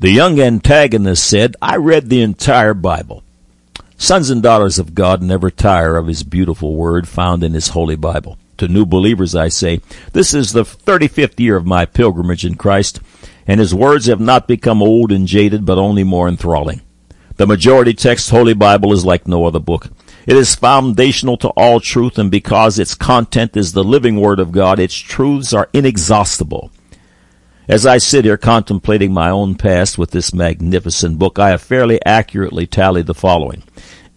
The young antagonist said, I read the entire Bible. Sons and daughters of God never tire of His beautiful word found in His holy Bible. To new believers, I say, this is the 35th year of my pilgrimage in Christ, and His words have not become old and jaded, but only more enthralling. The majority text Holy Bible is like no other book. It is foundational to all truth, and because its content is the living Word of God, its truths are inexhaustible. As I sit here contemplating my own past with this magnificent book, I have fairly accurately tallied the following.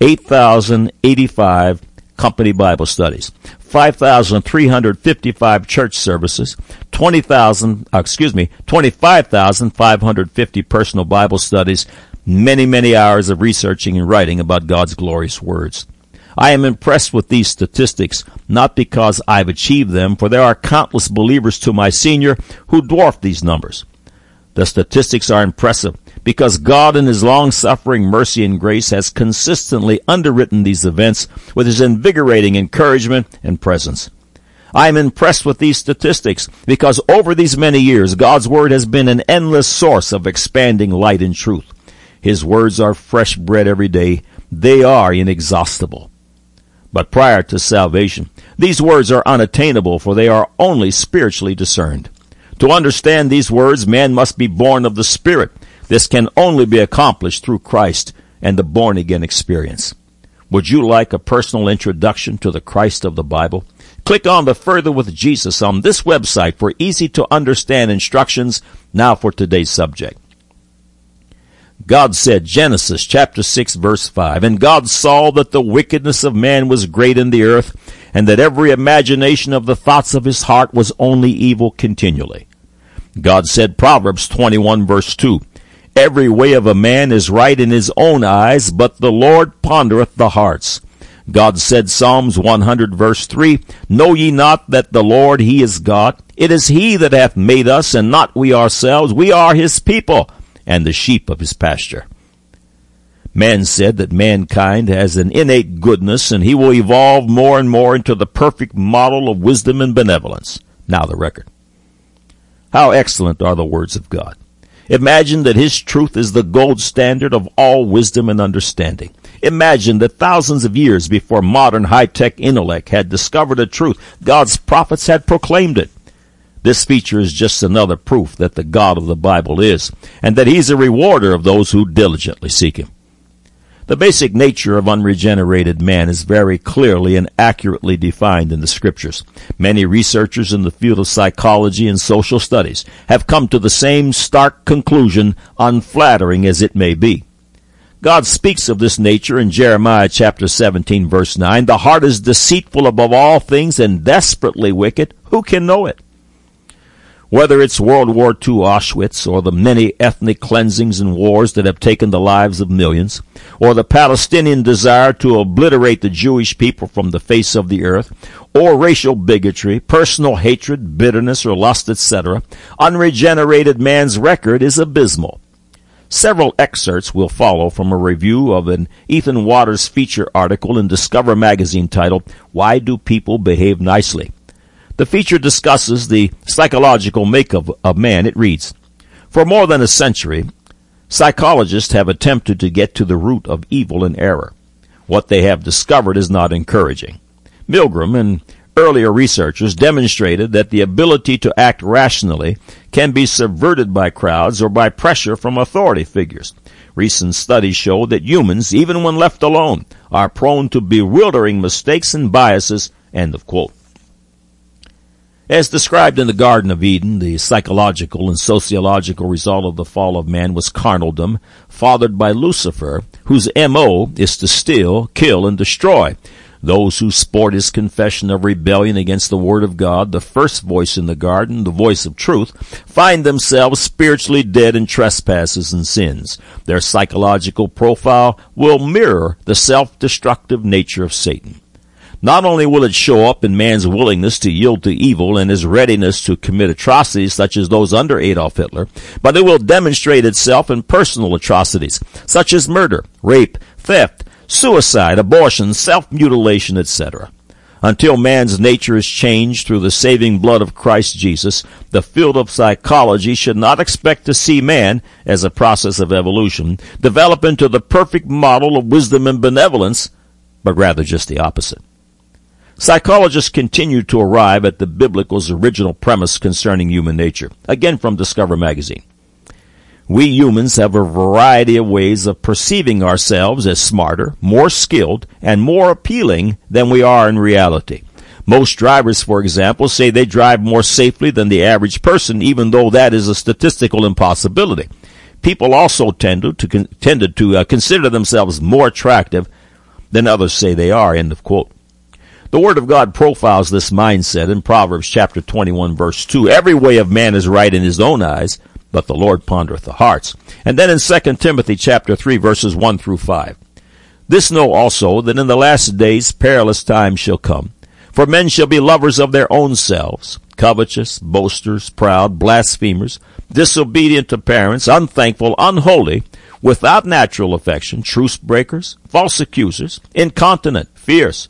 8,085 company Bible studies, 5,355 church services, 20,000, uh, excuse me, 25,550 personal Bible studies, many, many hours of researching and writing about God's glorious words. I am impressed with these statistics, not because I've achieved them, for there are countless believers to my senior who dwarf these numbers. The statistics are impressive because God in His long-suffering mercy and grace has consistently underwritten these events with His invigorating encouragement and presence. I am impressed with these statistics because over these many years, God's Word has been an endless source of expanding light and truth. His words are fresh bread every day. They are inexhaustible but prior to salvation. These words are unattainable, for they are only spiritually discerned. To understand these words, man must be born of the Spirit. This can only be accomplished through Christ and the born again experience. Would you like a personal introduction to the Christ of the Bible? Click on the Further with Jesus on this website for easy to understand instructions now for today's subject. God said, Genesis chapter 6 verse 5, And God saw that the wickedness of man was great in the earth, and that every imagination of the thoughts of his heart was only evil continually. God said, Proverbs 21 verse 2, Every way of a man is right in his own eyes, but the Lord pondereth the hearts. God said, Psalms 100 verse 3, Know ye not that the Lord, He is God? It is He that hath made us, and not we ourselves. We are His people and the sheep of his pasture. Man said that mankind has an innate goodness and he will evolve more and more into the perfect model of wisdom and benevolence. Now the record. How excellent are the words of God. Imagine that his truth is the gold standard of all wisdom and understanding. Imagine that thousands of years before modern high-tech intellect had discovered a truth, God's prophets had proclaimed it. This feature is just another proof that the God of the Bible is, and that He's a rewarder of those who diligently seek Him. The basic nature of unregenerated man is very clearly and accurately defined in the scriptures. Many researchers in the field of psychology and social studies have come to the same stark conclusion, unflattering as it may be. God speaks of this nature in Jeremiah chapter 17 verse 9. The heart is deceitful above all things and desperately wicked. Who can know it? Whether it's World War II Auschwitz or the many ethnic cleansings and wars that have taken the lives of millions, or the Palestinian desire to obliterate the Jewish people from the face of the earth, or racial bigotry, personal hatred, bitterness, or lust, etc., unregenerated man's record is abysmal. Several excerpts will follow from a review of an Ethan Watters feature article in Discover magazine titled, Why Do People Behave Nicely? The feature discusses the psychological makeup of man. It reads, For more than a century, psychologists have attempted to get to the root of evil and error. What they have discovered is not encouraging. Milgram and earlier researchers demonstrated that the ability to act rationally can be subverted by crowds or by pressure from authority figures. Recent studies show that humans, even when left alone, are prone to bewildering mistakes and biases. End of quote. As described in the Garden of Eden, the psychological and sociological result of the fall of man was carnaldom, fathered by Lucifer, whose M.O. is to steal, kill, and destroy. Those who sport his confession of rebellion against the Word of God, the first voice in the garden, the voice of truth, find themselves spiritually dead in trespasses and sins. Their psychological profile will mirror the self-destructive nature of Satan. Not only will it show up in man's willingness to yield to evil and his readiness to commit atrocities such as those under Adolf Hitler, but it will demonstrate itself in personal atrocities such as murder, rape, theft, suicide, abortion, self-mutilation, etc. Until man's nature is changed through the saving blood of Christ Jesus, the field of psychology should not expect to see man, as a process of evolution, develop into the perfect model of wisdom and benevolence, but rather just the opposite. Psychologists continue to arrive at the biblical's original premise concerning human nature, again from Discover magazine. We humans have a variety of ways of perceiving ourselves as smarter, more skilled, and more appealing than we are in reality. Most drivers, for example, say they drive more safely than the average person, even though that is a statistical impossibility. People also tend to, tended to uh, consider themselves more attractive than others say they are. End of quote. The Word of God profiles this mindset in Proverbs chapter 21 verse 2. Every way of man is right in his own eyes, but the Lord pondereth the hearts. And then in 2 Timothy chapter 3 verses 1 through 5. This know also that in the last days perilous times shall come. For men shall be lovers of their own selves, covetous, boasters, proud, blasphemers, disobedient to parents, unthankful, unholy, without natural affection, truce breakers, false accusers, incontinent, fierce,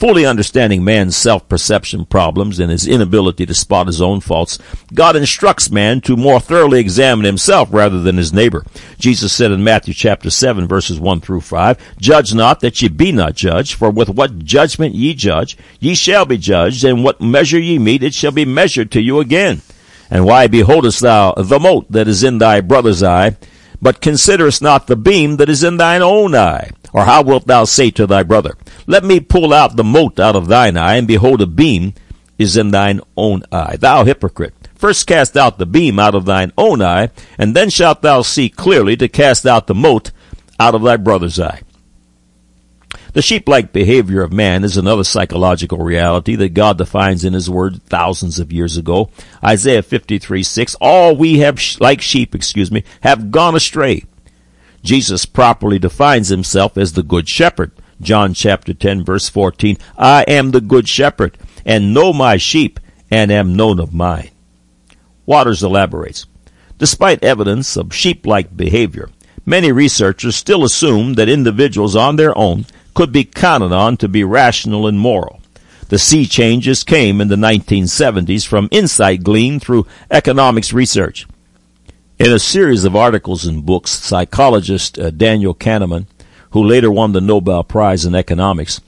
Fully understanding man's self-perception problems and his inability to spot his own faults, God instructs man to more thoroughly examine himself rather than his neighbor. Jesus said in Matthew chapter 7 verses 1 through 5, Judge not that ye be not judged, for with what judgment ye judge, ye shall be judged, and what measure ye mete, it shall be measured to you again. And why beholdest thou the mote that is in thy brother's eye, but considerest not the beam that is in thine own eye? Or how wilt thou say to thy brother, Let me pull out the mote out of thine eye, and behold, a beam is in thine own eye? Thou hypocrite! First cast out the beam out of thine own eye, and then shalt thou see clearly to cast out the mote out of thy brother's eye. The sheep-like behavior of man is another psychological reality that God defines in His Word thousands of years ago. Isaiah 53, 6, all we have, sh- like sheep, excuse me, have gone astray. Jesus properly defines Himself as the Good Shepherd. John chapter 10 verse 14, I am the Good Shepherd, and know my sheep, and am known of mine. Watters elaborates. Despite evidence of sheep-like behavior, many researchers still assume that individuals on their own could be counted on to be rational and moral. The sea changes came in the 1970s from insight gleaned through economics research. In a series of articles and books, psychologist uh, Daniel Kahneman, who later won the Nobel Prize in economics,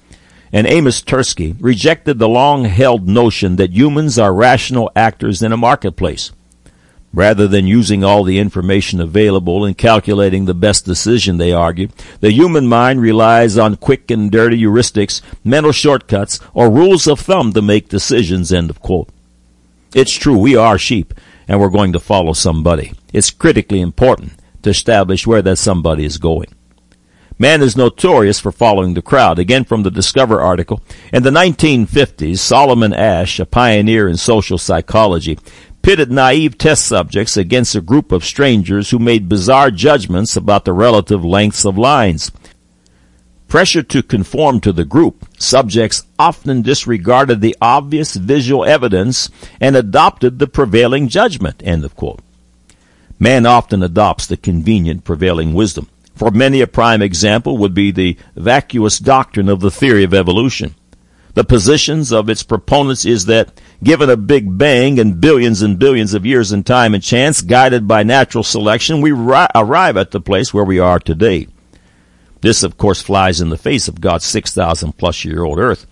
and Amos Tversky rejected the long held notion that humans are rational actors in a marketplace. Rather than using all the information available and calculating the best decision, they argue, the human mind relies on quick and dirty heuristics, mental shortcuts, or rules of thumb to make decisions, end of quote. It's true, we are sheep, and we're going to follow somebody. It's critically important to establish where that somebody is going. Man is notorious for following the crowd. Again from the Discover article. In the 1950s, Solomon Asch, a pioneer in social psychology, pitted naive test subjects against a group of strangers who made bizarre judgments about the relative lengths of lines. Pressure to conform to the group, subjects often disregarded the obvious visual evidence and adopted the prevailing judgment. End of quote. Man often adopts the convenient prevailing wisdom. For many, a prime example would be the vacuous doctrine of the theory of evolution. The positions of its proponents is that given a big bang and billions and billions of years in time and chance, guided by natural selection, we ri- arrive at the place where we are today. This, of course, flies in the face of God's 6,000 plus year old earth.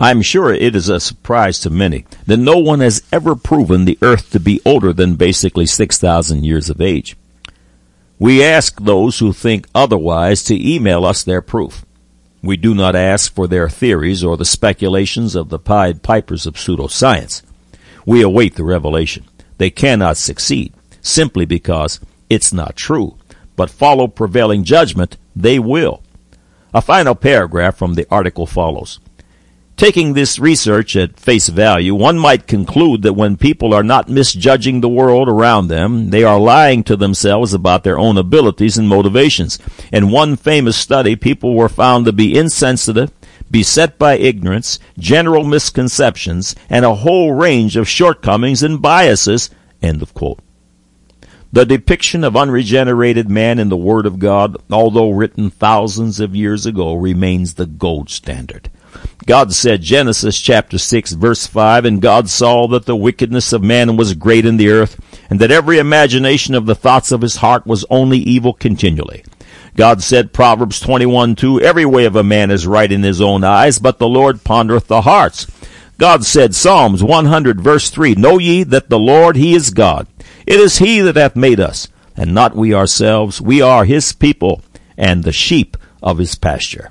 I'm sure it is a surprise to many that no one has ever proven the earth to be older than basically 6,000 years of age. We ask those who think otherwise to email us their proof. We do not ask for their theories or the speculations of the Pied Pipers of pseudoscience. We await the revelation. They cannot succeed simply because it's not true, but follow prevailing judgment, they will. A final paragraph from the article follows. Taking this research at face value, one might conclude that when people are not misjudging the world around them, they are lying to themselves about their own abilities and motivations. In one famous study, people were found to be insensitive, beset by ignorance, general misconceptions, and a whole range of shortcomings and biases. End of quote. The depiction of unregenerated man in the Word of God, although written thousands of years ago, remains the gold standard. God said, Genesis chapter 6 verse 5, And God saw that the wickedness of man was great in the earth, and that every imagination of the thoughts of his heart was only evil continually. God said, Proverbs 21 2, Every way of a man is right in his own eyes, but the Lord pondereth the hearts. God said, Psalms 100 verse 3, Know ye that the Lord, He is God. It is He that hath made us, and not we ourselves. We are His people, and the sheep of His pasture.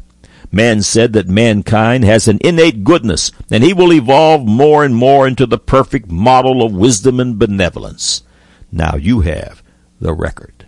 Man said that mankind has an innate goodness, and he will evolve more and more into the perfect model of wisdom and benevolence. Now you have the record.